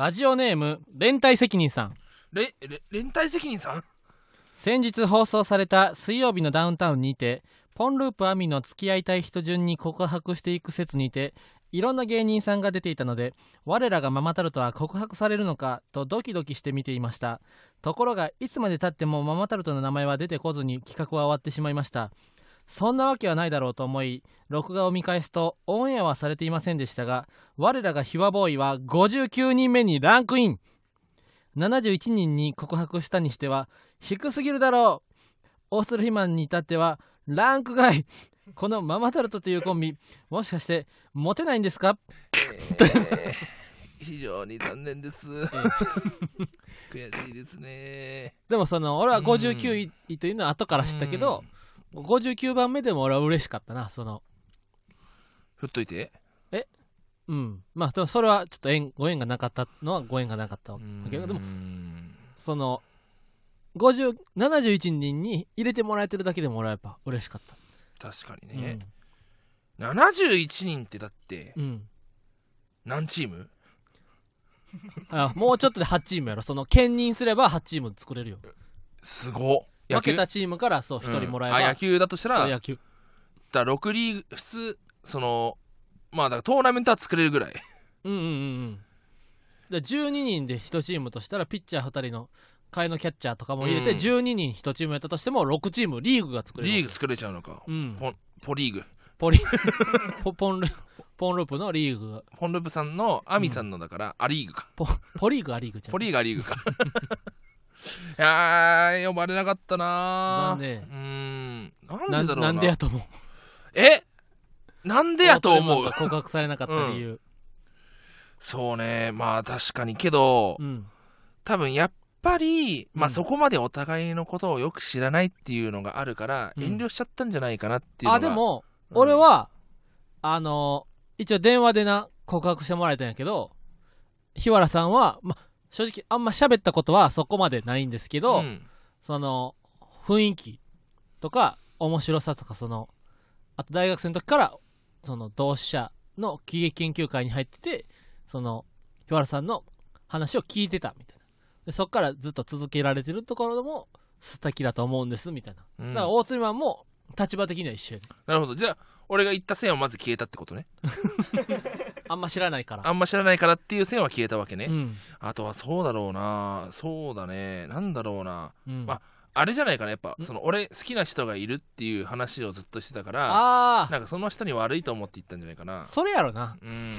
ラジオネーム連帯責任さん。れれ連帯責任さん？先日放送された水曜日のダウンタウンにてポンループアミの付き合いたい人順に告白していく説にていろんな芸人さんが出ていたので我らがママタルトは告白されるのかとドキドキして見ていました。ところがいつまでたってもママタルトの名前は出てこずに企画は終わってしまいましたそんなわけはないだろうと思い録画を見返すとオンエアはされていませんでしたが我らがヒワボーイは59人目にランクイン。71人に告白したにしては低すぎるだろう。オーストラヒマンに至ってはランク外。このママタルトというコンビもしかしてモテないんですか？えー非常に残念です。悔しいですね。でもその俺は59位というのは後から知ったけど、59番目でも俺は嬉しかったなその。ふっといて。うん。まあでもそれはちょっと縁ご縁がなかったのはご縁がなかったわけどでもうんその50 71人に入れてもらえてるだけでも俺はやっぱ嬉しかった、確かにね、71人ってだってうん、うん、何チーム？あもうちょっとで8チームやろ。その兼任すれば8チーム作れるよ。すごっ負けたチームからそう1人もらえば、うん。あ野球だとしたらそう野球。だから6リーグ普通そのまあだからトーナメントは作れるぐらい。うんうんうんうん。で12人で1チームとしたらピッチャー2人の替えのキャッチャーとかも入れてうん。12人1チームやったとしても6チームリーグが作れるリーグ作れちゃうのか。うん。ポンポリーグ。ポリ ポポンルポンループのリーグが。ポンループさんのアミさんのだからアリーグか。ポポリーグアリーグじゃん。ポリーグアリーグかいやー呼ばれなかったなー。残念。うーん。なんなでだろうな。なんでやと思う？え？なんでやと思う？告白されなかった理由。そうね。まあ確かにけどうん。多分やっぱり、まあうん。そこまでお互いのことをよく知らないっていうのがあるから、うん。遠慮しちゃったんじゃないかなっていうのが。あでもうん。俺はあの一応電話でな告白してもらえたんやけど日原さんはま正直あんま喋ったことはそこまでないんですけど、うん。その雰囲気とか面白さとかそのあと大学生の時からその同志社の喜劇研究会に入っててその日原さんの話を聞いてたみたいな。でそっからずっと続けられてるところも素敵だと思うんですみたいな。うん。だから大津マンも立場的には一緒やねなるほど。じゃあ俺が言った線はまず消えたってことね あんま知らないから。あんま知らないからっていう線は消えたわけね、うん。あとはそうだろうな。そうだね。なんだろうな。うん。まあれじゃないかな。やっぱん。その俺好きな人がいるっていう話をずっとしてたからああなんかその人に悪いと思って言ったんじゃないかな。それやろな、うん。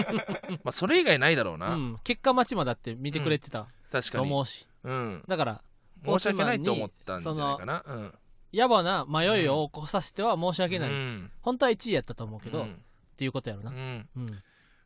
まあそれ以外ないだろううな、ん、結果待ちまだって見てくれてた。と確かに。思うし、うん。だから申し訳ないと思ったんじゃないかな。うん。野暮な迷いを起こさせては申し訳ない、うん。本当は1位やったと思うけど、っうんていうことやろな、うん。うん、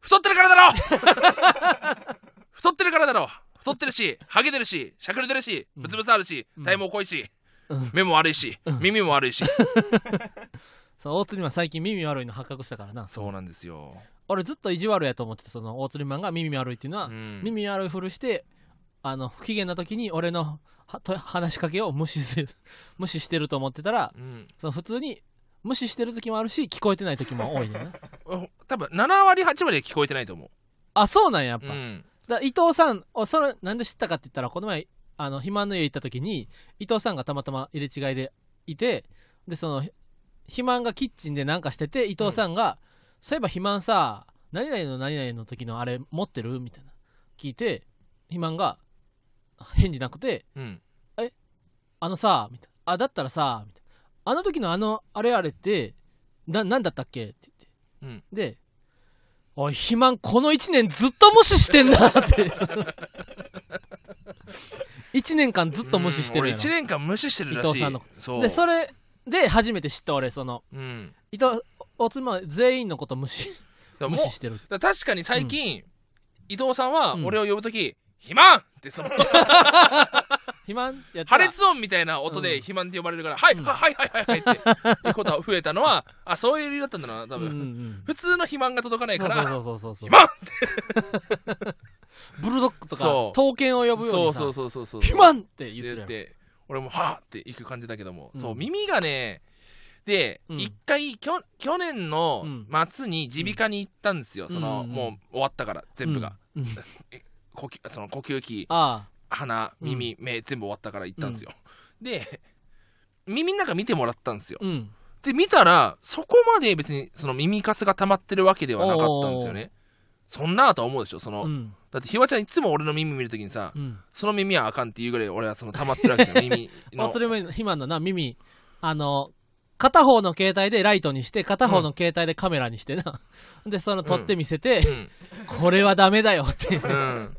太ってるからだろ！太ってるからだろ！太ってるしハゲてるししゃくれてるしうん。ブツブツあるしうん。体毛濃いしうん。目も悪いしうん。耳も悪いし。そう大釣りマン最近耳悪いの発覚したからな。そうなんですよ。俺ずっと意地悪やと思っててその大釣りマンが耳悪いっていうのは、うん。耳悪いふるしてあの不機嫌な時に俺のはと話しかけを無視する無視してると思ってたらうん。その普通に無視してる時もあるし聞こえてない時も多いね。ん。な多分7割8割聞こえてないと思あそうなんややっぱ、ううん。だ伊藤さんおそれなんで知ったかって言ったらこの前あの肥満の家行った時に伊藤さんがたまたま入れ違いでいてでその肥満がキッチンでなんかしてて伊藤さんが、そういえば肥満さ何々の何々の時のあれ持ってるみたいな聞いて肥満が返事なくてうん。あのさみたいな。あだったらさみたいなあの時のあのあれあれってな何だったっけ？って言って、うん。でおい肥満この1年ずっと無視してんなって。その1年間ずっと無視してる俺やろ1年間無視してるらしい。伊藤さんのそう。でそれで初めて知った俺その。うん。伊藤おつま全員のこと無視。無視してる。確かに最近、伊藤さんはうん。俺を呼ぶとき、肥満ってその 肥満や破裂音みたいな音でうん。肥満って呼ばれるから、はい、うん。はいはいはいはいっていうことが増えたのは あそういう理由だったんだな多うん分、うんうん。普通の肥満が届かないからそうそうそうそうそう。肥満 ブルドッグとかそう。刀剣を呼ぶようにさそうそうそうそうそう。肥満って言ってるやろ言って俺もはあって行く感じだけども、うん。そう耳がねでうん。一、回きょ去年のうん。末に耳鼻科に行ったんですよ、その、うん。もう終わったから全部が、うん。うん。呼吸その呼吸器。あ鼻耳、目全部終わったから行ったんですよ、で耳の中見てもらったんですよ。あうん。で見たらそこまで別にその耳かすが溜まってるわけではなかったんですよね。そんなとは思うでしょ。その、うん。だってひわちゃんいつも俺の耳見るときにさ、うん。その耳はあかんっていうぐらい俺はその溜まってるわけじゃん。耳の。おつりも肥満のな耳。あの片方の携帯でライトにして片方の携帯でカメラにしてな、でその撮って見せて、うん。これはダメだよってうん、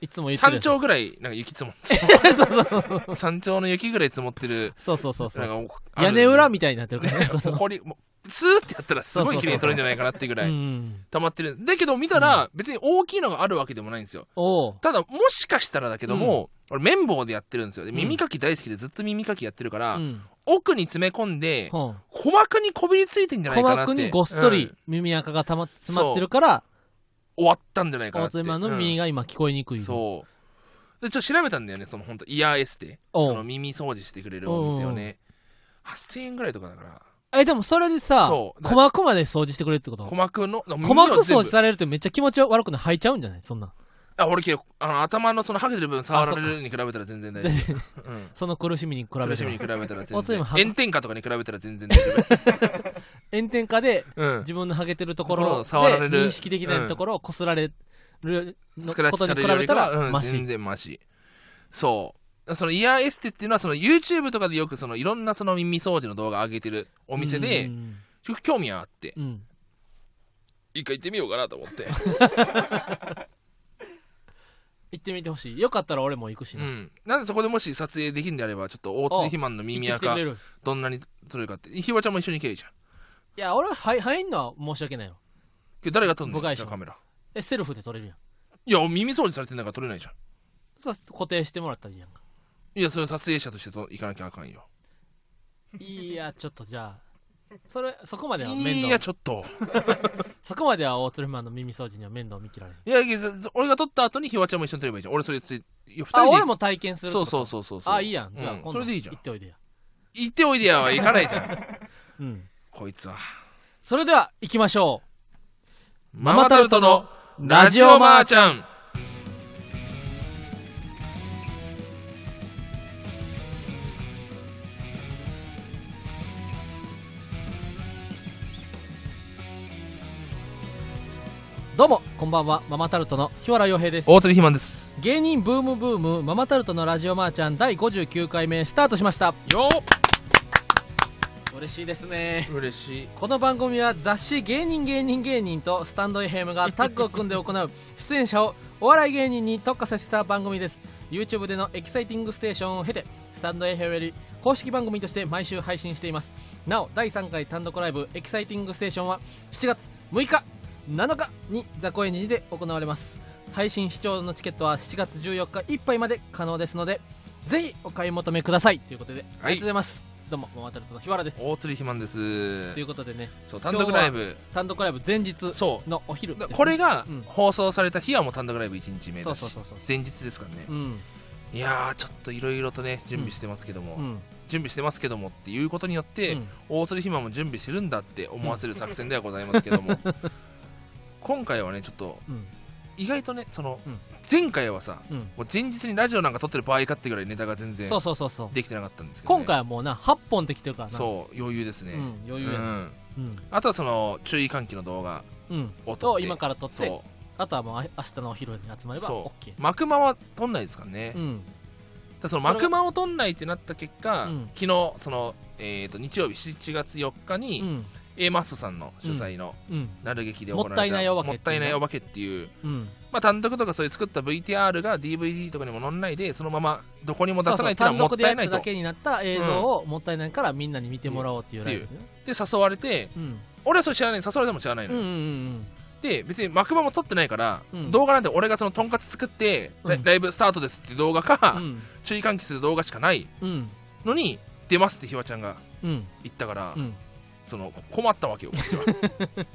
いつも山頂ぐらいなんか雪積もって そうそう山頂の雪ぐらい積もってる。そうそうそうそう。屋根裏みたいになってるからねその。ほこりもうスーってやったらすごい綺麗に取れるんじゃないかなっていうぐらういん溜まってる。だけど見たら別に大きいのがあるわけでもないんですよ。ただもしかしたらだけども、俺綿棒でやってるんですよ。耳かき大好きでずっと耳かきやってるから、うん。奥に詰め込んで鼓膜にこびりついてんじゃない鼓かなって。膜にごっそりうん。耳垢がたま詰まってるから終わったんじゃないかなって。の耳が今聞こえにくい、うん。そう。でちょっと調べたんだよねその本当イヤーエステ。その耳掃除してくれるお店をね。8000円ぐらいとかだから。えでもそれでさ鼓膜まで掃除してくれるってこと？鼓膜の鼓膜掃除れされるってめっちゃ気持ち悪くない？吐いちゃうんじゃない？そんなあ俺結構あの頭のそのハゲてる部分触られるに比べたら全然大丈夫、うん、その苦しみに比べて苦しみに比べたら全然。炎天下とかに比べたら全然大丈 炎天下で自分のハゲてるところを触られる。認識できないところをこすられるのことに比べたかは、うん、全然マシ。そう。そのイヤーエステっていうのはその YouTube とかでよくそのいろんなその耳掃除の動画上げてるお店で興味はあって。うん。一回行ってみようかなと思って 行ってみてほしい。よかったら俺も行くしうなん。なんでそこでもし撮影できるんであればちょっと大津肥満の行耳垢ってきてくれる。どんなに取れるかって。ひわちゃんも一緒に行けばいいじゃん。いや俺は入入んのは申し訳ないよ。今日誰が撮るの？部外者。じゃあカメラ。えセルフで撮れるやん。いや耳掃除されてんだから撮れないじゃん。そう固定してもらったらいいやんか。いやそれ撮影者としてと行かなきゃあかんよ。いやちょっとじゃあそれそこまでは面い倒。やちょっと。そこまでは大鶴マンの耳掃除には面倒見切られん。いやいや俺が撮った後にひわちゃんも一緒に撮ればいいじゃん。俺それつい二人で。あ俺も体験するそうそううそうそうそう。あいいやん。じゃあ、うん。今度それでいいじゃん。行っておいでや。行っておいでやは行かないじゃん。うん。こいつは。それでは行きましょママタルトのラジオマーちゃんどうもこんばんは。ママタルトの日原洋平です。大鶴ひまんです。芸人ブームブームママタルトのラジオマーちゃん第59回目スタートしました。よ嬉しいですね。っ嬉しい。この番組は雑誌芸人芸人芸人とスタンド FM が タッグを組んで行う出演者をお笑い芸人に特化させた番組です。YouTube でのエキサイティングステーションを経てスタンド FM より公式番組として毎週配信しています。なお第3回単独ライブエキサイティングステーションは7月6日7日に座・高円寺で行われます配信視聴のチケットは7月14日いっぱいまで可能ですのでぜひお買い求めください。ということで、ありがとうございます。どうもママタルトの日原です。大鶴ひまんです。ということでねそう単独ライブ。単独ライブ前日そのお昼ね。これがうん。放送された日はもう単独ライブ1日目そだし。うそうそうそう前日ですからね。うん。いやーちょっといろいろとね準備してますけども、うん。準備してますけどもっていうことによって、うん。大鶴ひまも準備してるんだって思わせる作戦ではございますけども、今回はねちょっとうん。意外とねその、うん。前回はさうん。もう前日にラジオなんか撮ってる場合かってぐらいネタが全然そうそうそうそう。できてなかったんですけど、ね、今回はもうな8本できてるからな。そう余裕ですね、うん余裕やなうん。うん。あとはその注意喚起の動画うん。を撮って。と今から撮ってそあとはもうあ明日のお昼に集まればそ OK う幕間は撮んないですからね、うん。だからその幕間を撮んないってなった結果、うん。昨日その、えー、と日曜日7月4日に、うん A マッソさんの主催のうん。なる劇で行われた、もったいないお化けもったいないお化けっていう、うん。まあ、単独とかそういう作った VTR が DVD とかにも載んないでそのままどこにも出さないっていう単のはもったいないと。だけになった映像をもったいないからみんなに見てもらおうっていうライブね。で誘われてうん。俺はそれ知らない。誘われても知らないのよ、うんうんうんで別に幕間も撮ってないから、うん。動画なんて俺がそのとんかつ作って、ラうん。ライブスタートですって動画か、うん。注意喚起する動画しかないうん。のに出ますってひわちゃんがうん。言ったから、うんそのこ困ったわけよこっちは。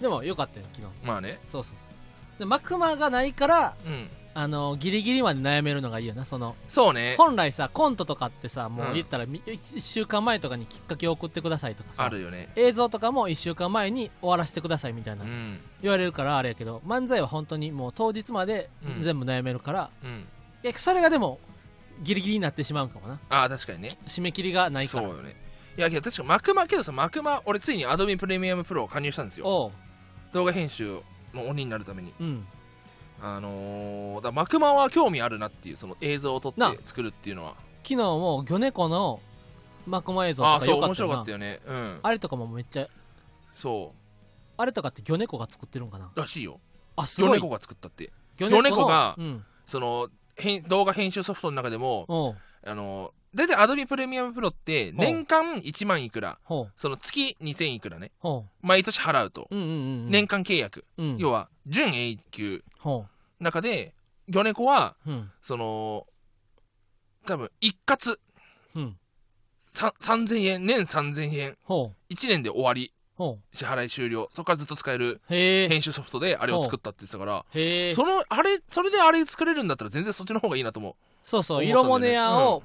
でもよかったよ昨日まあね。そうそうそう。で幕間がないからうん。あのギリギリまで悩めるのがいいよなそのそうね。本来さコントとかってさもううん。言ったら1週間前とかにきっかけを送ってくださいとかさあるよね。映像とかも1週間前に終わらせてくださいみたいなうん。言われるからあれやけど漫才は本当にもう当日までうん。全部悩めるから、うん。いやそれがでもギリギリになってしまうかもな。ああ確かにね。締め切りがないから。そうよねいやけど確かマクマけどさマクマ俺ついに Adobe プレミアムプロを加入したんですよ。おう。動画編集の鬼になるために。うん。あのー、だマクマは興味あるなっていうその映像を撮ってな作るっていうのは。昨日も魚猫のマコマ映像とかああそう面よかったよな。白かったよね。うん。あれとかもめっちゃそあれとかって魚猫が作ってるんかな。うらしいよ。あすごい。魚猫が作ったって。魚魚猫がうん。その編動画編集ソフトの中でもおう。あの大体 Adobe プレミアムプロって年間1万いくら。その月2000いくらね。ほ毎年払うと。年間契約。うん。要は準永久。ほ中で魚猫はその多分一括。うん。さ3000円。年3000円。ほう。1年で終わり。ほ支払い終了。そこからずっと使える編集ソフトであれを作ったって言ってたから。そのあれそれであれ作れるんだったら全然そっちの方がいいなと思う。そうそう。色モネ屋を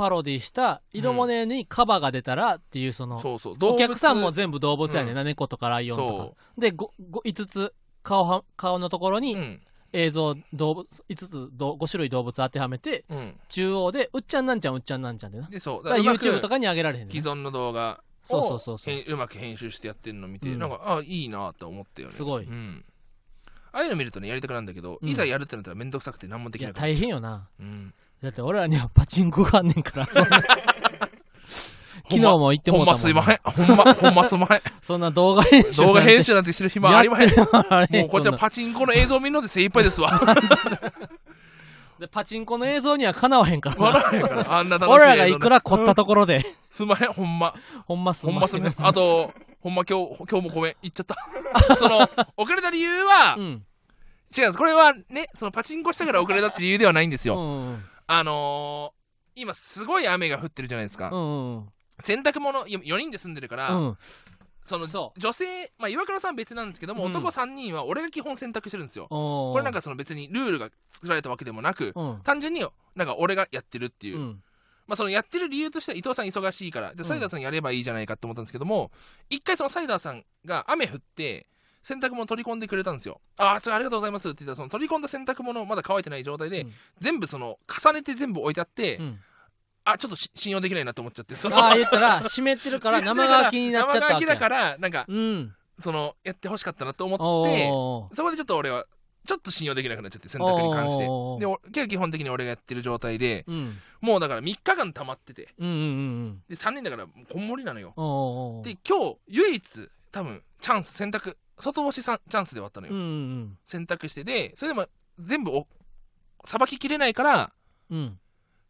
パロディした色モネにカバが出たらっていうそのそうそう。お客さんも全部動物やねんな。猫とかライオンとか。そでごご5つ顔は顔のところにうん。映像動物5つど5種類動物当てはめてうん。中央でうっちゃんなんちゃんうっちゃんなんちゃんでな。でそう。だから YouTube とかに上げられへんねん既存の動画そうをそうそうそう。うまく編集してやってるのを見て、うん。なんかあいいなと思ったよね。すごい。うん、ああいうの見るとねやりたくなるんだけど、うん。いざやるってなったら面倒くさくて何もできなくなる大変よな。うん、だって俺らにはパチンコがあんねんから。昨日も言ってほもうんたもんますいません。ほんまほんますいません。そんな動画編集動画編集なんてしてる暇ありまへん。もうこっちはパチンコの映像見るので精一杯ですわ。でパチンコの映像にはかなわへんから。な笑わへんから。あんな楽しい俺らがいくら凝ったとところで、すんまへん。ほんま。ほんますほんますいません。あとほんま今日今日もごめん。言っちゃった。その遅れた理由は、違うん。うんです。これはねそのパチンコしたから遅れたって理由ではないんですよ、うんうんあのー、今すごい雨が降ってるじゃないですか、うんうん洗濯物4人で住んでるから、うん。そのそ女性、まあ、岩倉さん別なんですけども、うん。男3人は俺が基本洗濯してるんですよ。ここれなんかその別にルールが作られたわけでもなく、うん。単純になんか俺がやってるっていう、うん。まあ、そのやってる理由としては伊藤さん忙しいからじゃあサイダーさんやればいいじゃないかって思ったんですけども一回そのサイダーさんが雨降って洗濯物取り込んでくれたんですよ。ああそれありがとうございます。って言ったらその取り込んだ洗濯物まだ乾いてない状態で、うん。全部その重ねて全部置いてあって、うん。あちょっとし信用できないなと思っちゃってそのああ言ったら湿ってるから生乾きになっちゃった生乾きだからなんかうん。そのやってほしかったなと思ってそこでちょっと俺はちょっと信用できなくなっちゃって洗濯に関して。で基本的に俺がやってる状態でうん。もうだから3日間溜まってて。うんうんうんで3人だからこんもりなのよ。で今日唯一多分チャンス洗濯外干しさんチャンスで終わったのよ、うんうん洗濯して。でそれでも全部おさばききれないからうん。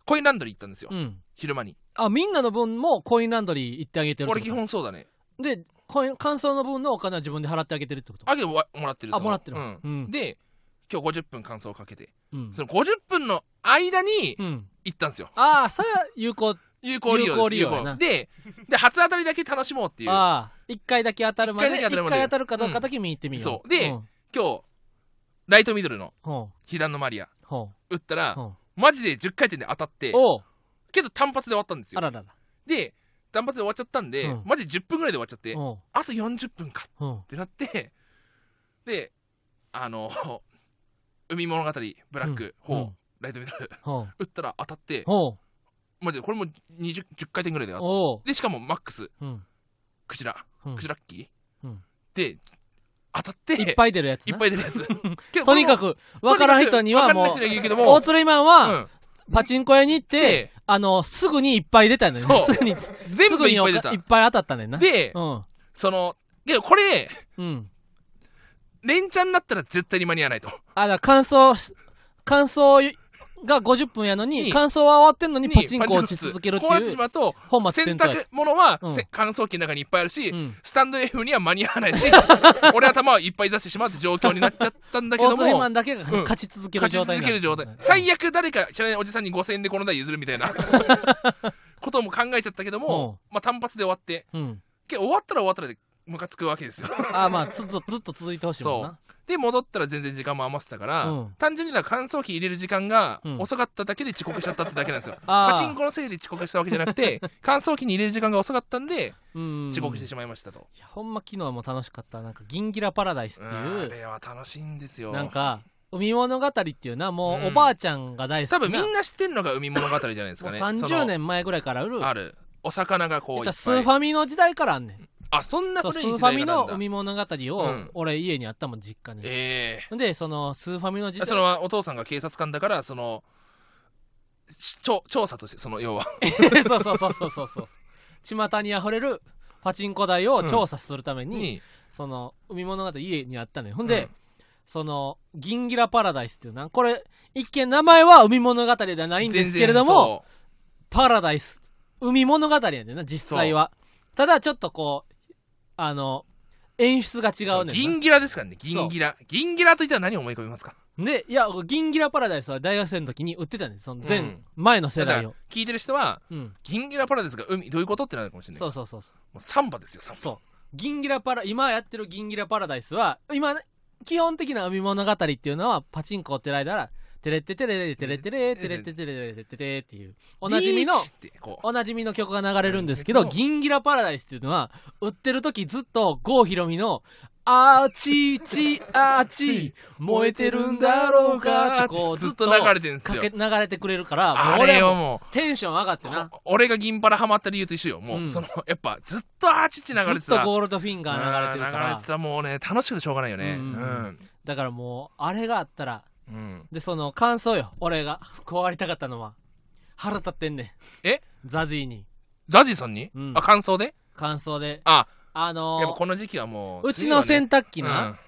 コインランドリー行ったんですよ、うん。昼間に。あみんなの分もコインランドリー行ってあげてる俺基本そうだね。でコイン乾燥の分のお金は自分で払ってあげてるってこと？あげももらってるあもらってる。うん。うん。で今日50分乾燥かけて。うん。その50分の間にうん。行ったんですよ。ああそれは有効有効利用です。有効利用でで初当たりだけ楽しもうっていう。ああ一回だけ当たるまで一回当たるかどうかだけ見に行ってみよう。そう。でん。今日ライトミドルのほ被弾のマリア打ったらマジで10回転で当たってけど単発で終わったんですよ。あららら。で単発で終わっちゃったんで、うん。マジ10分ぐらいで終わっちゃって、あと40分かってなってであの 海物語ブラック4、うん。ライトミドル打ったら当たってほマジでこれも 20, 10回転ぐらいでう当たっおう。でしかもマックスうん。クジラうん。クジラッキー、うん。で当たって。いっぱい出るやつな。いっぱい出るやつ。とにかくく分からん人にはもう大鶴マンうはん、パチンコ屋に行ってであのすぐにいっぱい出たんだよねすぐに全部いっぱい出た。すぐにおかいっぱい当たったね。んなでうん。そのけどこれうん。連チャンになったら絶対に間に合わないと。あだから乾燥し乾燥が50分やのにに乾燥は終わってんのににパチンコ落ち続けるってこうなっていうしまうと本末洗濯物は、うん。せ乾燥機の中にいっぱいあるし、うん。スタンド F には間に合わないし 俺頭はいっぱい出してしまうって状況になっちゃったんだけど大鶴マも ンだけがうん。勝ち続ける勝ち状態続ける状態。最悪誰か知らないおじさんに5000円でこの台譲るみたいな。ことも考えちゃったけども、まあ、単発で終わって。うん。終わったら終わったらでムカつくわけですよ。あまあずっとずっと続いてほしいもんなで戻ったら全然時間も余ってたから、うん。単純にだから乾燥機入れる時間がうん。遅かっただけで遅刻しちゃったってだけなんですよ、パチンコのせいで遅刻したわけじゃなくて 乾燥機に入れる時間が遅かったんでうん。遅刻してしまいましたと、いやほんま昨日も楽しかった。なんかギンギラパラダイスってう。んあいうれは楽しいんですよ。なんか海物語っていうなもうん。うおばあちゃんが大好きな、多分みんな知ってんのが海物語じゃないですかね。30年前ぐらいからある。ある。お魚がこういっぱい。スーファミの時代からあんねんあそんなそう古い時スーファミの海物語を、うん。俺家にあったもん実家に、えでそのスーファミの時代えそのお父さんが警察官だからそし調調査としてその要は。そうそうそうそうそうそう。巷にあふれるパチンコ台を調査するために、に。その海物語家にあったのよ。ほんで、うん。そのギンギラパラダイスっていうなこれ一見名前は海物語ではないんですけれどもパラダイス海物語やねんな実際は。ただちょっとこうあの演出が違そううねんな。銀ギラですからね銀ギラ。銀ギラといったら何を思い浮かべますか？でいやギンギラパラダイスは大学生の時に売ってたんです。その前、うん。前の世代を。だから聞いてる人はうん。銀ギラパラダイスが海どういうことってなるかもしれない。そうそうそうそう。もうサンバですよサンバ。そう。ギンギラパラ今やってるギンギラパラダイスは今基本的な海物語っていうのはパチンコをってる間らテレッテテレレテレテレテレテテレレテテっていうおなじみのおなじみの曲が流れるんですけど、ギンギラパラダイスっていうのは、売ってる時ずっと郷ひろみの、あーちーちーあーちー、燃えてるんだろうかってこうずっと流れてるんですよかけ流れてくれるから、もう俺はもうテンション上がってな、俺が銀パラハマった理由と一緒よもう、そのやっぱずっとアーチチ流れてたずっとゴールドフィンガー流れてるから流れて、たもうね楽しくてしょうがないよねうんだからもう、あれがあったら、うん。で、その感想よ、俺が。加わりたかったのは、腹立ってんねん。え？ザジーに、ザジーさんに、うん。あ感想で？感想で。あ。あのーやっぱこの時期はもううちの洗濯機な、うん。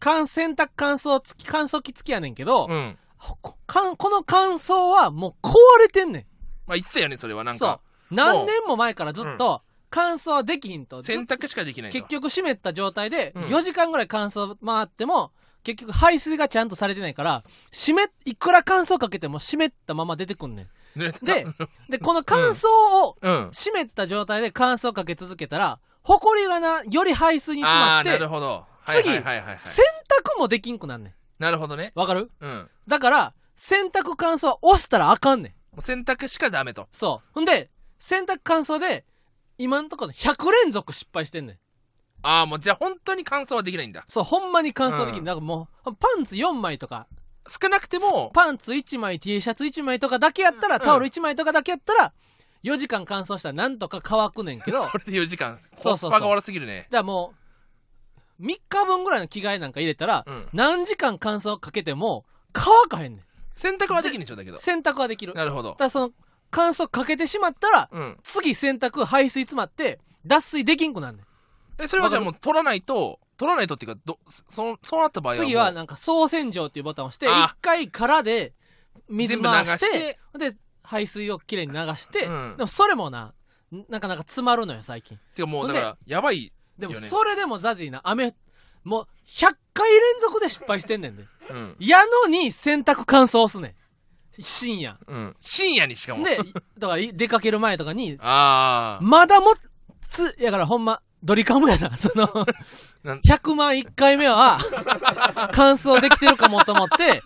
乾洗濯乾燥付き乾燥機付きやねんけど、うん。こかんこの乾燥はもう壊れてんねん。まあ言ってたよねそれはなんそう。か何年も前からずっと乾燥はできひんと。洗濯しかできないと。結局湿った状態でうん。4時間ぐらい乾燥回っても結局排水がちゃんとされてないから湿っいくら乾燥かけても湿ったまま出てくんねん。で でこの乾燥をうん。湿った状態で乾燥かけ続けたらほこりがなより排水に詰まってるほど。はい次洗濯もできんくなんねん。なるほどね。わかる？うん。もだから洗濯乾燥は押したらあかんねん。う洗濯しかダメと。そう。ほんで、洗濯乾燥で、今んところ100連続失敗してんねん。ああもうじゃあ本当に乾燥はできないんだ。そう、ほんまに乾燥できる。うん。だからもう、パンツ4枚とか、少なくても。パンツ1枚、T シャツ1枚とかだけやったら、うん。タオル1枚とかだけやったら、4時間乾燥したらなんとか乾くねんけど、だ かそれで4時間。そうそうパが悪すぎるね。らもう、3日分ぐらいの着替えなんか入れたら、うん。何時間乾燥かけても、乾かへんねん。洗濯はできるんでしょだけど。洗濯はできる。だかなるほど。らその、乾燥かけてしまったら、うん。次洗濯排水詰まって、脱水できんくなんねん。えそれはじゃあもう取らないと取らないとっていうかどそそうなった場合は次はなんか総洗浄っていうボタンを押してあ一回空で水回して全部流して。で排水をきれいに流して、うん。でもそれもななかなか詰まるのよ最近。てかもうんだからやばいでもそれでもザジーな雨もう100回連続で失敗してんねんで。うん。やのに洗濯乾燥押すねん。深夜。うん。深夜にしかも。でだから出かける前とかにああまだもつやからほんまドリカムやな。そのなん。100万1回目は 乾燥できてるかもと思って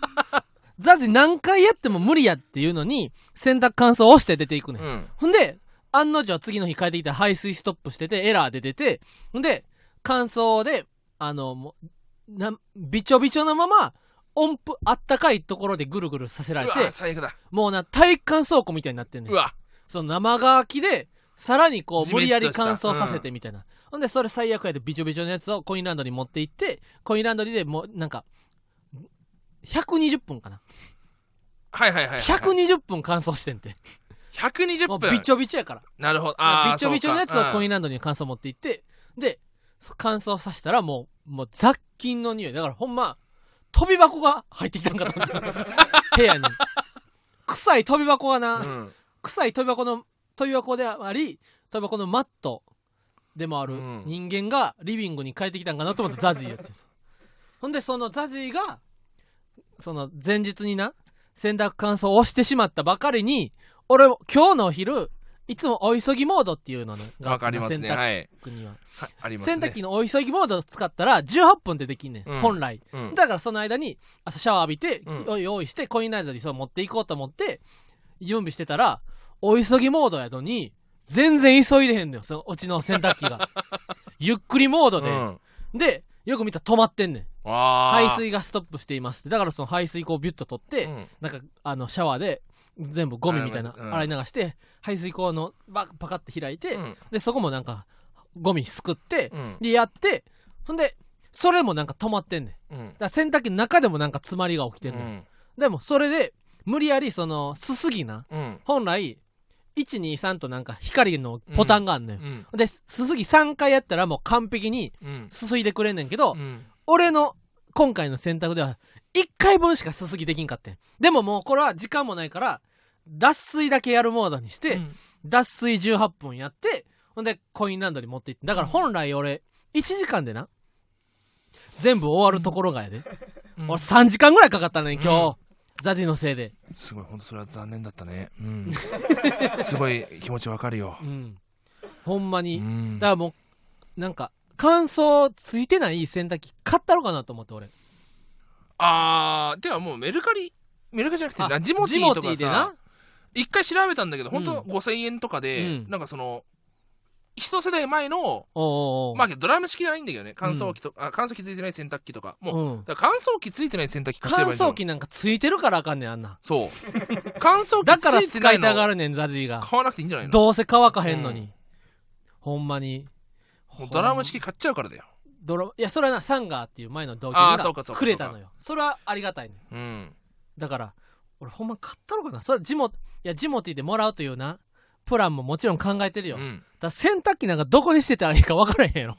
ザジ何回やっても無理やっていうのに洗濯乾燥を押して出ていくね、うん。んほんで案の定次の日帰ってきたら排水ストップしててエラーで出てほんで乾燥であのもうなびちょびちょのまま音符あったかいところでぐるぐるさせらうれてもうな体育館倉庫みたいになってんねうんわ。その生乾きで、さらにこう、無理やり乾燥させてみたいな。ほんで、それ最悪やで、びちょびちょのやつをコインランドリーに持って行って、コインランドリーでもう、なんか、120分かな。はいはいはいはい120分乾燥してんて。120分びちょびちょやから。なるほどああびちょびちょのやつをコインンランドリーに乾燥持って行って、で、そ乾燥させたらもう、もう雑菌の匂い。だからほんま、飛び箱が入ってきたんかと思って。部屋に。臭い飛び箱がな、うん臭い飛び箱の飛び箱であり飛び箱のマットでもあるうん。人間がリビングに帰ってきたんかなと思ってザジーやってるんですよ。ほんでそのザジーがその前日にな洗濯乾燥を押してしまったばかりに俺今日のお昼いつもお急ぎモードっていうのねがわかりますね。洗はい、濯には、はい、ありますね。洗濯機のお急ぎモードを使ったら18分でできんねん、うん。本来。うん。だからその間に朝シャワー浴びて、うん。用意してコインランドリーそう持っていこうと思って準備してたらお急ぎモードやのに全然急いでへんのよそのうちの洗濯機が。ゆっくりモードで、うん。でよく見たら止まってんねん。排水がストップしていますって。だからその排水口をビュッと取って、うん。なんかあのシャワーで全部ゴミみたいなうん。洗い流して、排水口のバパカって開いて、うん。でそこもなんかゴミすくって、うん。でやってほんでそれもなんか止まってんねん。だうん。から洗濯機の中でもなんか詰まりが起きてんねん、でもそれで無理やりそのすすぎなうん。本来123となんか光のボタンがあんねん、うん。ですすぎ3回やったらもう完璧にうん。すすいでくれんねんけど、うん。俺の今回の選択では1回分しかすすぎできんかってん。でももうこれは時間もないから脱水だけやるモードにして、うん。脱水18分やってほんでコインランドリー持って行って。だから本来俺1時間でな全部終わるところがやで、うん。俺3時間ぐらいかかったね今日、ザジのせいで、すごい本当それは残念だったね。うん。すごい気持ちわかるよ。うん、ほんまうに、ん。だからもうなんか乾燥ついてない洗濯機買ったろかなと思って俺。あーではもうメルカリメルカリじゃなくてジモティーとかティーでな。さ一回調べたんだけど本当うん。5000円とかで、うん。なんかその一世代前のまあドラム式じゃないんだけどね。乾燥機と、あ乾燥機ついてない洗濯機とか。もう、うん。乾燥機ついてない洗濯機買ってれ乾ばいいんだよ燥機なんかついてるからあかんねんあんな。そう。乾燥だから機ついてない使いたがのるねんザジーが。買わなくていいんじゃないのどうせ乾かへんのに、うん。ほんまに。もうドラム式買っちゃうからだよ。ドラいやそれはなサンガーっていう前の同居がくれたのよ。それはありがたいねうん。だから俺ほんま買ったのかな？それジモいやジモティーでもらうというなプランももちろん考えてるよ、うん。ら洗濯機なんかどこに捨てたらいいか分からへんやろ。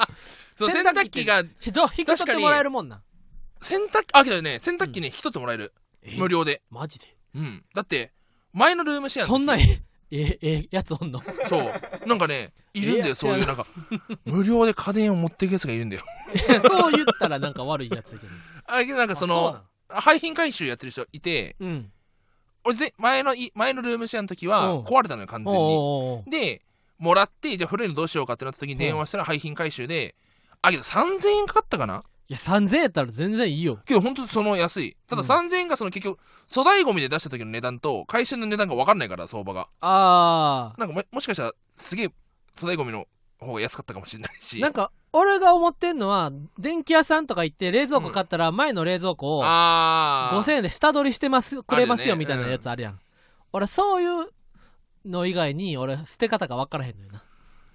そう洗洗濯機が人引き取ってもらえるもんな。洗濯機あけどね洗濯機ね、引き取ってもらえる。無料で。マジで？うん。だって前のルームシェアそんなええええやつおんの？そう。なんかねいるんだえよそういうなんか無料で家電を持っていくやつがいるんだよ。そう言ったらなんか悪いやつだけど。あれけどなんかそあの廃品回収やってる人いてうん俺ぜ前のい前のルームシェアの時はうん。壊れたのよ完全に。でもらってじゃあ古いのどうしようかってなった時に電話したら廃品回収であけど3000円かかったかな？いや3000円やったら全然いいよ。けど本当にその安い。ただうん。3000円がその結局粗大ゴミで出した時の値段と回収の値段が分かんないから相場があなんかももしかしたらすげえ粗大ゴミの方が安かったかもしれないし。あなんか俺が思ってんのは電気屋さんとか行って冷蔵庫買ったら前の冷蔵庫をああ5000円で下取りしてますくれますよみたいなやつあるやん、俺そういうの以外に俺捨て方が分からへんのよな。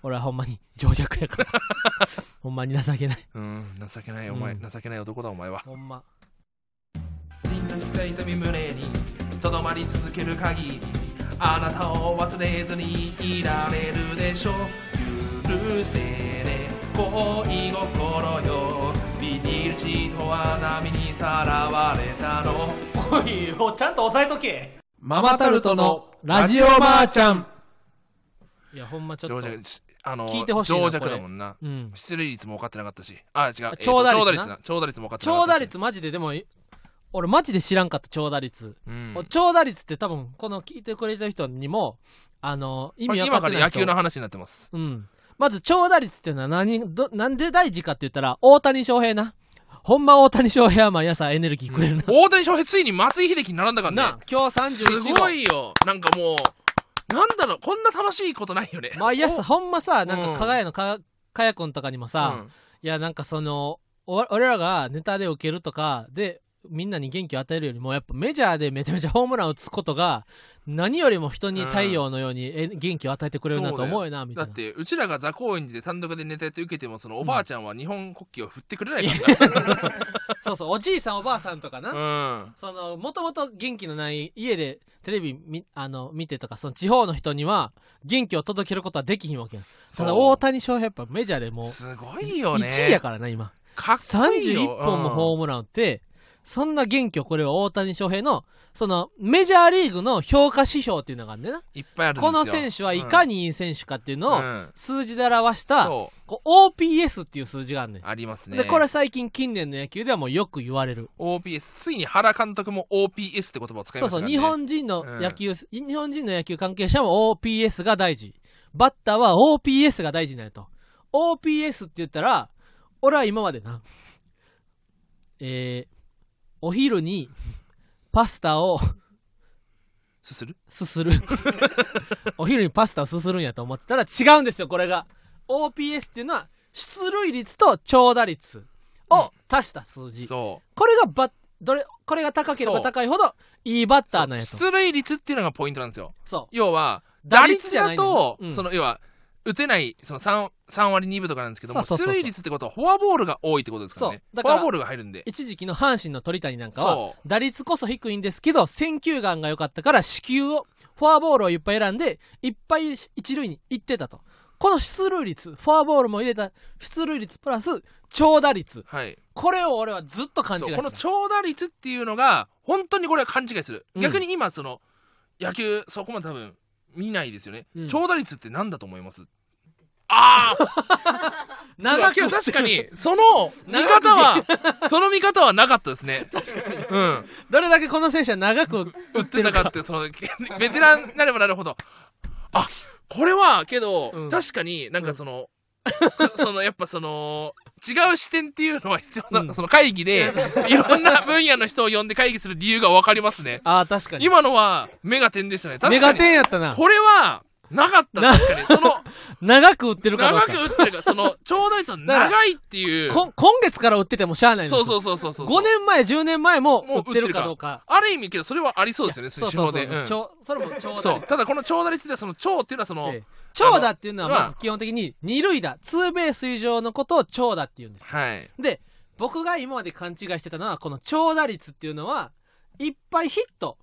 俺はほんまに情弱やから。ほんまに情けない。うん情けないお前、うん。情けない男だお前は。ほんま。みんなした痛み胸にとどまり続ける限りあなたを忘れずにいられるでしょう。許してね恋心よ。ビニールシートは波にさらわれたの。おいおちゃんと押さえとけ。ママタルトのラジオばあちゃん。いやほんまちょっと。あの聞いてほしいな情弱だもんな。うん。出塁率も分かってなかったし。あ違う、長打率長打率も分かってなかったし。長打率マジででも俺マジで知らんかった長打率、うん。長打率って多分この聞いてくれた人にもあの意味分か今からってない人。野球の話になってます。うんまず長打率っていうのは何どなんで大事かって言ったら大谷翔平な。ほんま大谷翔平は毎朝エネルギーくれるな、大谷翔平ついに松井秀喜に並んだからね。な今日す31号。ごいよ。なんかもうなんだろうこんな楽しいことないよね。毎朝ほんまさなんかうん加賀屋のかかやくんとかにもさ、うん。いやなんかそのお俺らがネタで受けるとかでみんなに元気を与えるよりもやっぱメジャーでめちゃめちゃホームランを打つことが何よりも人に太陽のようにえ元気を与えてくれるなと思うよなみたいな。だってうちらが座高円寺で単独でネタやって受けてもそのおばあちゃんは日本国旗を振ってくれないからそうそうおじいさんおばあさんとかな、な、うん。そのもともと元気のない家でテレビみあの見てとかその地方の人には元気を届けることはできひんわけやただ大谷翔平やっぱメジャーでもうすごいよね。1位やからな今。かっこいいよ。31本もホームラン打ってそんな元凶、これは大谷翔平の、その、メジャーリーグの評価指標っていうのがあるんだよな。いっぱいあるんですよ。この選手はいかにいい選手かっていうのを、うん。数字で表した、そこう OPS っていう数字があるねうありますね。で、これ最近近年の野球ではもうよく言われる。OPS ついに原監督も OPS って言葉を使いそうそう、ましたからね。日本人の野球、日本人の野球関係者も OPS が大事。バッターは OPS が大事なんやと。OPS って言ったら、俺は今までな、えー、お昼にパスタをすする？すする。お昼にパスタをすするんやと思ってたら違うんですよ、これが。OPS っていうのは、出塁率と長打率を足した数字。そこれがバッ、どれ、これが高ければ高いほどいいバッターうなんやと。出塁率っていうのがポイントなんですよそう。要は打打率だと、うんその要は打てないその 3, 3割2分とかなんですけども出塁率ってことはフォアボールが多いってことですからね。そう。だからフォアボールが入るんで。一時期の阪神の鳥谷なんかはそ打率こそ低いんですけど選球眼が良かったから四球をフォアボールをいっぱい選んでいっぱい一塁に行ってたと。この出塁率フォアボールも入れた出塁率プラス長打率。はい。これを俺はずっと勘違いこの長打率っていうのが本当にこれは勘違いする、うん。逆に今その野球そこまで多分見ないですよね、うん。長打率って何だと思います？ああ 長く。けど確かにその 見方はその見方はなかったですね。うん。どれだけこの選手は長く打 ってたかってそのベテランになればなるほど。あこれはけど、うん。確かになんかその、そのやっぱその違う視点っていうのは必要な、うん。その会議でいろんな分野の人を呼んで会議する理由が分かりますね。ああ確かに。今のはメガテンでしたね。確メガかに。テンやったな。これはなかったな確かに。その 長く打ってるかどう長かく打ってるからその長打率は長いっていう。こ今月から打っててもしゃあないんですよ。そうそうそうそうそう5年前10年前ももう打ってるかどうか。ある意味けどそれはありそうですよねそうそうそう。ちょそれも長打そう。ただこの長打率でその長っていうのはその、ええ。長打っていうのはまず基本的に二塁打ツーベース以上のことを長打って言うんですよ。はい。で僕が今まで勘違いしてたのはこの長打率っていうのはいっぱいヒット。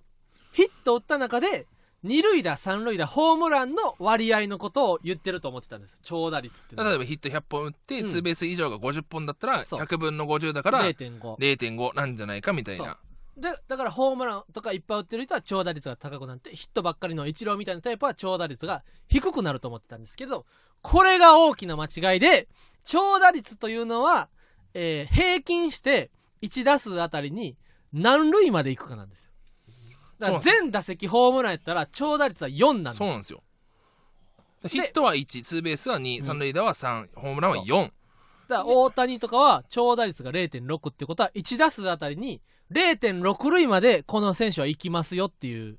ヒットを打った中で二塁打三塁打ホームランの割合のことを言ってると思ってたんです。よ長打率っていうのは。例えばヒット100本打って、うん。ツーベース以上が50本だったらそう。100分の50だから0.5 0.5なんじゃないかみたいそう。なでだからホームランとかいっぱい打ってる人は長打率が高くなってヒットばっかりのイチローみたいなタイプは長打率が低くなると思ってたんですけどこれが大きな間違いで長打率というのは、えー平均して1打数あたりに何塁までいくかなんですよだから全打席ホームランやったら長打率は4なんですよ。そうなんですよ。ヒットは1ツーベースは2、三塁打は3ホームランは4だから大谷とかは長打率が0.6ってことは1打数あたりに0.6塁までこの選手は行きますよっていう。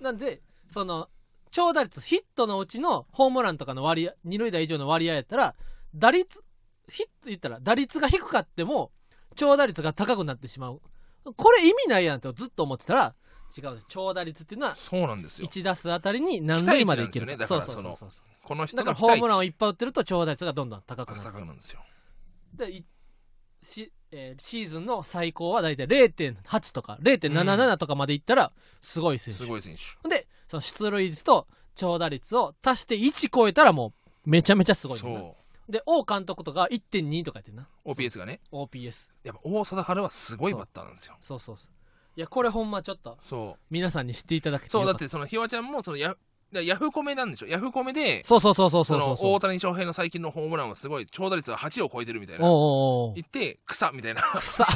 なんでその長打率ヒットのうちのホームランとかの割合二塁打以上の割合やったら打率ヒット言ったら打率が低かっても長打率が高くなってしまう。これ意味ないやんってずっと思ってたら違う長打率っていうのはそうなんですよ。1打数あたりに何塁までいけるか。らそうそうそうそう。この人だからホームランをいっぱい打ってると長打率がどんどん高くなる高くなるんですよ。でいしえーシーズンの最高は大体0.8とか0.77とかまでいったらすごい選手、すごい選手。でその出塁率と長打率を足して1超えたらもうめちゃめちゃすごいそう。で王監督とか1.2とか言ってんな。OPS がね。OPS やっぱ王貞治はすごいバッターなんですよ。そうそうそういやこれほんまちょっとそう。皆さんに知っていただけてそうだってそのひわちゃんもそのヤヤフコメなんでしょ？ヤフコメでそうそうそうそうそそう。のそう大谷翔平の最近のホームランはすごい長打率が8を超えてるみたいな。おうおう言って草みたいな。草。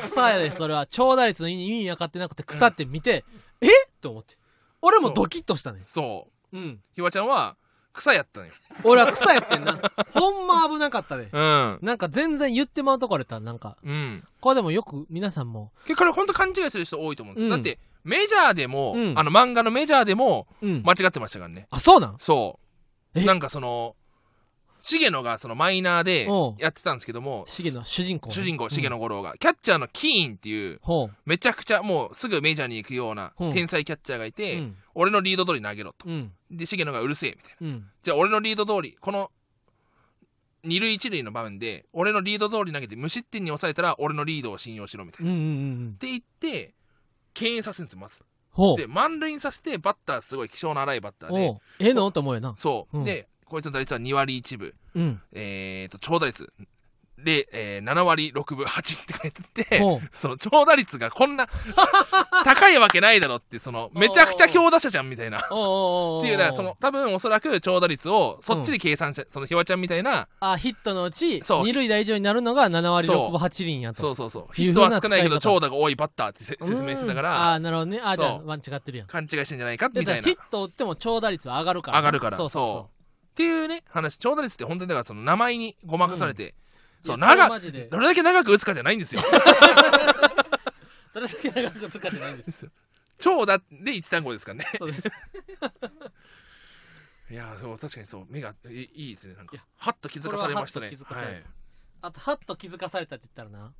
草やでそれは。長打率の意味分かってなくて草って見て、えっ？と思って。俺もドキッとしたねそう。うん。ひわちゃんは草やったのよ。俺は草やってんな。ほんま危なかったで。うん。なんか全然言ってまうとこあれたらなんか。うん。これでもよく皆さんも。結構これ本当勘違いする人多いと思うんですよ、うん。だってメジャーでも、うん。あの漫画のメジャーでもうん。間違ってましたからね。あそうなん？そう。え？なんかその重野がそのマイナーでやってたんですけども重野主人公ね。主人公重うん。野五郎が、キャッチャーのキーンっていうめちゃくちゃもうすぐメジャーに行くようなう。ん天才キャッチャーがいて、うん。俺のリード通り投げろと。うん。で重野がうるせえみたいな。うん。じゃあ俺のリード通りこの二塁一塁の場面で俺のリード通り投げて無失点に抑えたら俺のリードを信用しろみたいな、っうんうんうん。て言って敬遠させるんですよまず。で満塁にさせてバッターすごい気性の荒いバッターで。ええの？と思うよな。そう、うん。でこいつの打率は2割1分うん。えー、と長打率。0えー7割6分8って書いてて、その長打率がこんな 高いわけないだろって、その、めちゃくちゃ強打者じゃんみたいな。っていう、だからその、多分おそらく長打率をそっちで計算して、そのひわちゃんみたいな、あヒットのうち二塁打以上になるのが7割そう6分8厘やと。そう。そうそう。ヒットは少ないけど長打が多いバッターってせ説明してたから、あなるほどね。あじゃあそう。ワン違ってるやん。勘違いしてんじゃないか？みたいな。ヒっット打っても長打率は上がるから。上がるから。そうそうそそうていうね、話、長打率って本当にだからその名前にごまかされて、そう、長、どれだけ長く打つかじゃないんですよ。どれだけ長く打つかじゃないです長打で1単語ですからね。そうです。いやーそう確かにそう目がいいですねなんか。はっと気づかされましたね。ははっと気づかされた。はい。あとハッと気づかされたって言ったらな。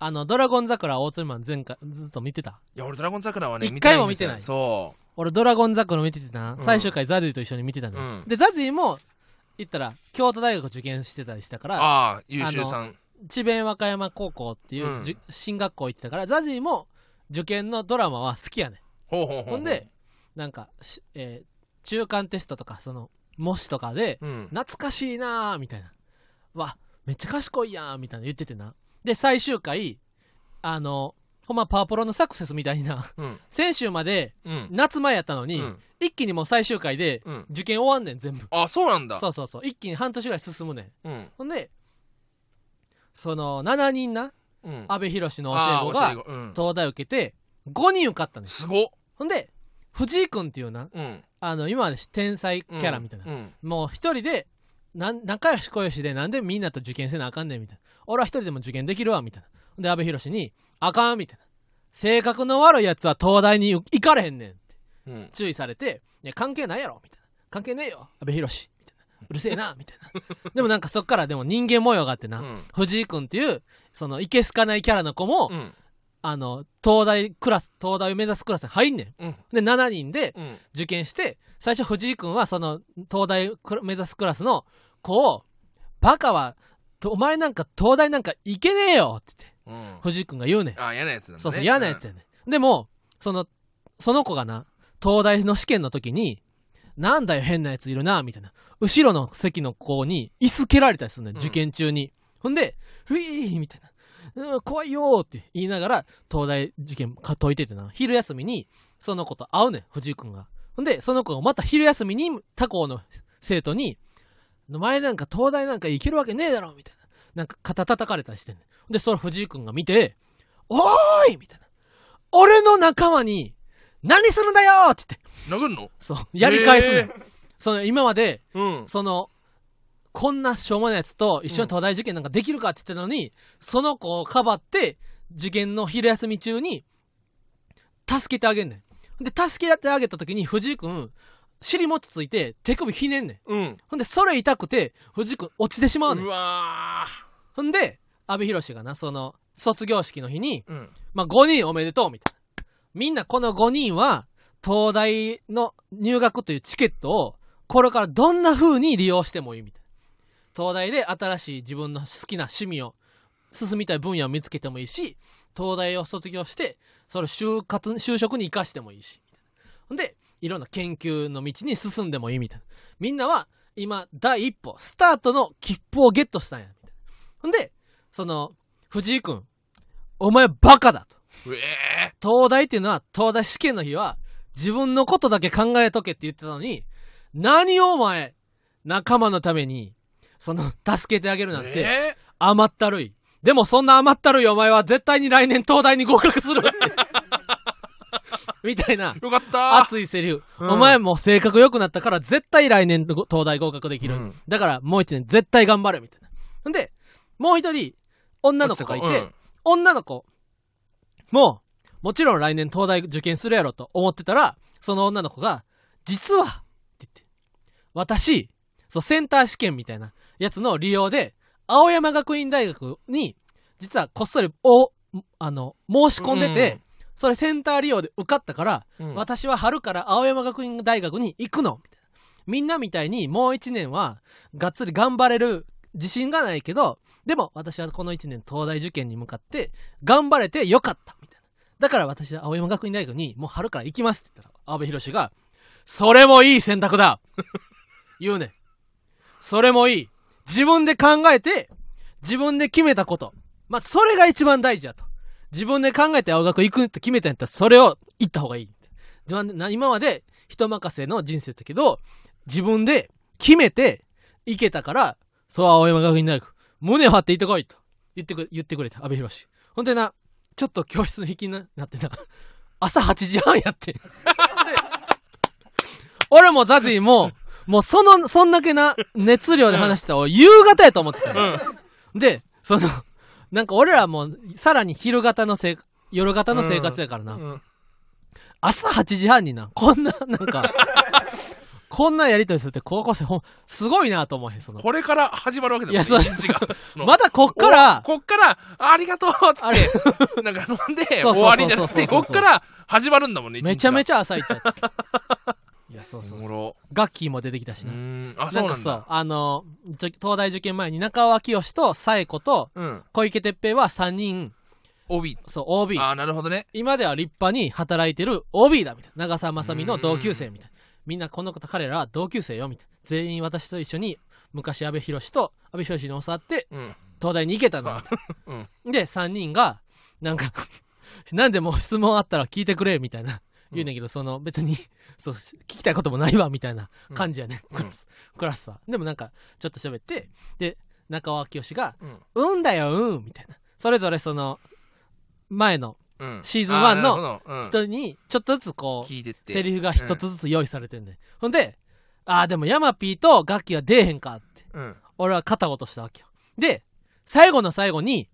あのドラゴン桜大鶴マン前回ずっと見てた？いや俺ドラゴン桜はね一回も見てないそ俺ドラゴン桜見ててな、うん。最終回ザズィと一緒に見てたのよ、うん。でザズィも言ったら京都大学受験してたりしたかうらああ優秀さん。智弁和歌山高校っていう、うん。じゅ進学校行ってたからザズィも受験のドラマは好きやねん。ほうほうほうほんでなんかし、えー中間テストとかその模試とかでうん。懐かしいなーみたいな。わめっちゃ賢いやんみたいな言っててな。で最終回あのほんまパワープロのサクセスみたいな。うん。先週までうん。夏前やったのに、うん。一気にもう最終回でうん。受験終わんねん全部。あそうなんだ。そうそうそう。一気に半年ぐらい進むねん。うん。ほんでその7人なうん。阿部寛の教え子が東大受けて5人受かったん。ですすごっ。ほんで藤井君っていうなうん。あの今まで天才キャラみたいな、うん。もう一人でなん仲良し小良しでなんでみんなと受験せなあかんねんみたいな。俺は一人でも受験できるわみたいな。で阿部寛に「あかん」みたいな。性格の悪いやつは東大に行かれへんねんって。うん。注意されて「いや関係ないやろ」みたいな「関係ねえよ阿部寛」みたいな「うるせえな」みたいな。でもなんかそっからでも人間模様があってな、うん。藤井君っていうそのいけすかないキャラの子も、うん。あの東大クラス東大を目指すクラスに入んねん。うん。で7人でうん。受験して最初藤井君はその東大クラ目指すクラスの子を「バカはとお前なんか東大なんか行けねえよ」って言ってうん。藤井君が言うね。んあ嫌なやつだね。そうそう嫌なやつやね。ん。でもそのその子がな東大の試験の時に「なんだよ変なやついるな」みたいな。後ろの席の子に椅子蹴られたりするねんうん。受験中に、ほんで「ふいー」みたいな。うん「怖いよー」って言いながら東大受験か解いててな。昼休みにその子と会うねん藤井君が。ほんでその子がまた昼休みに他校の生徒に「お前なんか東大なんか行けるわけねえだろ」みたいななんか肩叩かれたりしてんねん。でその藤井君が見て「おーい!」みたいな「俺の仲間に何するんだよ!」って言って。殴るの？そう。やり返すねん、へその今までーうん。そのこんなしょうもないやつと一緒に東大受験なんかできるかって言ってたのに、その子をかばって受験の昼休み中に助けてあげんねん。で助けてあげた時に藤井君尻餅ついて手首ひねんねんうんほんでそれ痛くて藤井君落ちてしまうねんうわほんで阿部寛がなその卒業式の日にーうんまあ、5人おめでとうみたいな。みんなこの5人は、東大の入学というチケットを、これからどんな風に利用してもいいみたいな。東大で新しい自分の好きな趣味を、進みたい分野を見つけてもいいし、東大を卒業して、それを就活、就職に生かしてもいいし。ほんで、いろんな研究の道に進んでもいいみたいな。みんなは、今、第一歩、スタートの切符をゲットしたんや、みたいな。ほんで、その、藤井君、お前バカだと。うえ東大っていうのは、東大試験の日は、自分のことだけ考えとけって言ってたのに、何をお前、仲間のために、その、助けてあげるーなんて、え甘ったるい。でもそんな甘ったるいお前は絶対に来年東大に合格する。みたいな、ーよかった。熱いセリフ。うん。お前も性格良くなったから絶対来年東大合格できる。うん。だからもう一年絶対頑張れ、みたいな。ほんで、もう一人、女の子がいて、うん。女の子も、もちろん来年東大受験するやろと思ってたら、その女の子が、実は、って言って、私、そう、センター試験みたいなやつの利用で、青山学院大学に、実はこっそり、お、あの、申し込んでて、それセンター利用で受かったから、うん。私は春から青山学院大学に行くの。みたいなみんなみたいにもう一年はがっつり頑張れる自信がないけどでも私はこの一年東大受験に向かって頑張れてよかった。みたいなだから私は青山学院大学にもう春から行きますって言ったら阿部寛がそれもいい選択だ。言うね。んそれもいい。自分で考えて自分で決めたこと。まあ、それが一番大事やと。自分で考えて青学行くって決めたんやったら、それを行った方がいい。今まで人任せの人生だけど、自分で決めて行けたから、そう、青山学院大学、胸を張って行ってこいと言ってく言ってくれた、阿部寛。ほんでな、ちょっと教室の引きになってな、朝8時半やって 俺もザジーも、もうその、そんだけな熱量で話してたら、夕方やと思ってたよ。で、その、なんか俺らもさらに昼型のせい、夜型の生活やからな、うん朝8時半にな、こんな、なんか、こんなやりとりするって高校生ほん、すごいなと思うへん、その。これから始まるわけだもんいやそ まだこっから、おこっから、ありがとうっつあれ。って、なんか飲んで、終わりじゃなくて、こっから始まるんだもんね、ちめちゃめちゃ朝行っちゃって。いや、そうそうそう。ガッキーも出てきたしうな。ん。あ、そうなんかそうだ。、あの、東大受験前に中尾明義と紗恵子とうん。小池徹平は3人、OB。そう、OB。あー、なるほどね。今では立派に働いてる OB だみたいな長澤まさみの同級生みたいなみんなこの子と彼らは同級生よみたいな全員私と一緒に昔阿部寛と阿部寛に教わってうん。東大に行けたのうん。で3人がなんかなんでもう質問あったら聞いてくれみたいな言うねんけど、その別に そう聞きたいこともないわみたいな感じやね、うんクラスクラスはでもなんかちょっと喋ってで中尾明義がうん。「うんだようん」みたいなそれぞれその前のうん。シーズン1のあーなるほどうん人にちょっとずつこう聞いてって。セリフが一つずつ用意されてんねん。ほんで、ああ、でもヤマピーとガッキーは出えへんかって、うん。俺は片言したわけよ。で、最後の最後に、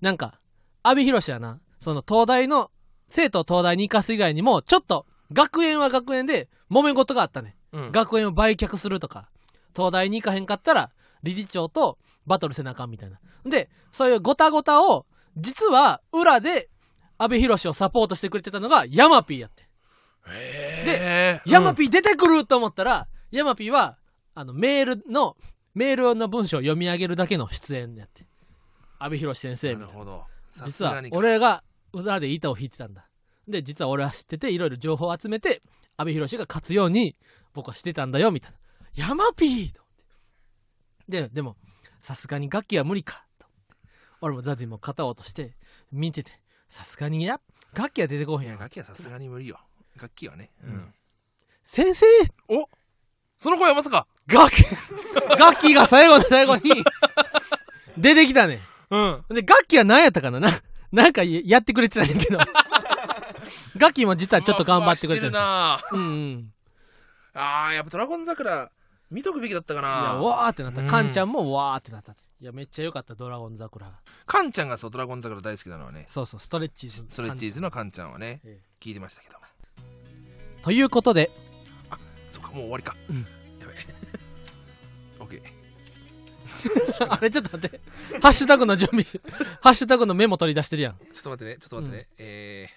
なんか、阿部寛やな、その東大の、生徒を東大に行かす以外にも、ちょっと、学園は学園で揉め事があったね。うん。学園を売却するとか、東大に行かへんかったら、理事長とバトルせなあかんみたいな。で、そういうごたごたを、実は裏で、阿部寛をサポートしてくれてたのがヤマピーやって。へーヤマピー出てくると思ったら、ヤマピーは、あの、メールの、メールの文章を読み上げるだけの出演やって。阿部寛先生みたいな。なるほど。実は俺が裏で板を引いてたんだ。で、実は俺は知ってて、いろいろ情報を集めて、阿部寛が勝つように、僕はしてたんだよ、みたいな。ヤマピーと思って。で、でも、さすがに楽器は無理か。と俺もザジも肩を落として、見てて、さすがにや、楽器は出てこへんやん。楽器はさすがに無理よ。楽器はね。ううんん。先生その声はまさか。ガッキー、ガッキーが最後の最後に、出てきたね。うん。で、ガッキーは何やったかな？な、なんかややってくれてたんやけど。ガッキーも実はちょっと頑張ってくれてるんですよ。なうんうん。あー、やっぱドラゴン桜、見とくべきだったかいや、な。わーってなった。うんカンちゃんもわーってなった。いや、めっちゃ良かった、ドラゴン桜。カンちゃんがそう、ドラゴン桜大好きなのはね、そうそう、ストレッチーズ。ストレッチーズのカンちゃんはねええ、聞いてましたけど。ということで、そっか、もう終わりか。うんやべえ。オッケー。あれちょっと待って。ハッシュタグの準備し、ハッシュタグのメモ取り出してるやん。ちょっと待ってね、ちょっと待ってね。え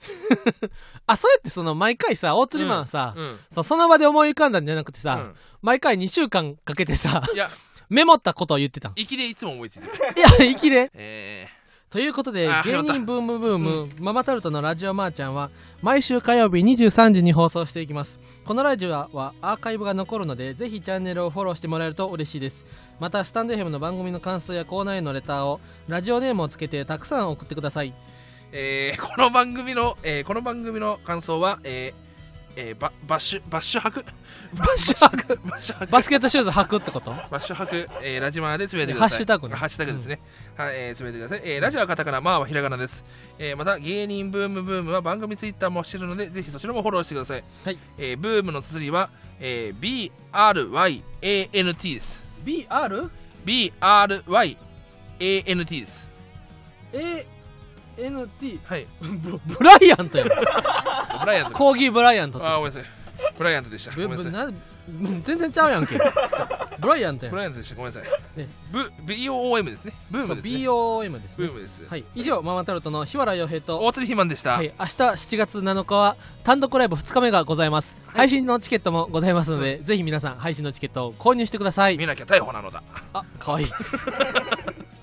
あ、そうやってその毎回さ、大釣りマンさ、ー、うん。そうその場で思い浮かんだんじゃなくてさ、うん毎回2週間かけてさ、いや、メモったことを言ってたん。い粋でいつも思いついてる。や、生きで。えということであ、芸人ブームブーム、ママタルトのラジオマーちゃんは、毎週火曜日23時に放送していきます。このラジオはアーカイブが残るので、ぜひチャンネルをフォローしてもらえると嬉しいです。また、スタンド FM の番組の感想やコーナーへのレターを、ラジオネームをつけてたくさん送ってください。ーえー、この番組の、えー、この番組の感想は、えー、えー、ババッシュ、バッシュ履く？バッシュ履くバッシュ履くバスケットシューズ履くってこと？バッシュ履く、えー、ラジマーでつぶやいてください。ハッシュタグねハッシュタグですね。はい、えー、つぶやいてください。えー、ラジオはカタカナ、マーはひらがなです。えー、また、芸人ブームブームは番組ツイッターもしてるので、ぜひそちらもフォローしてください。はい。えー、ブームの綴りは、えー、BRYANT です。?BR? BRYANT です。ANT? はい。ブブライアントやん。ブライアント。コーギーブライアントってあー、ごめんなさい。ブライアントでした。ごぶめんなさい。全然ちゃうやんけ。ブライアントやん。ブライアントでした。ごめんなさい。ねブ、BOOM ですね。ブームですね。BOM ですね。ブームです。はい。以上、ママタルトの日原洋平と、大釣り肥満でした。はい、明日7月7日は単独ライブ2日目がございます。配信のチケットもございますので、ぜひ皆さん配信のチケットを購入してください。見なきゃ逮捕なのだ。あ、かわいい。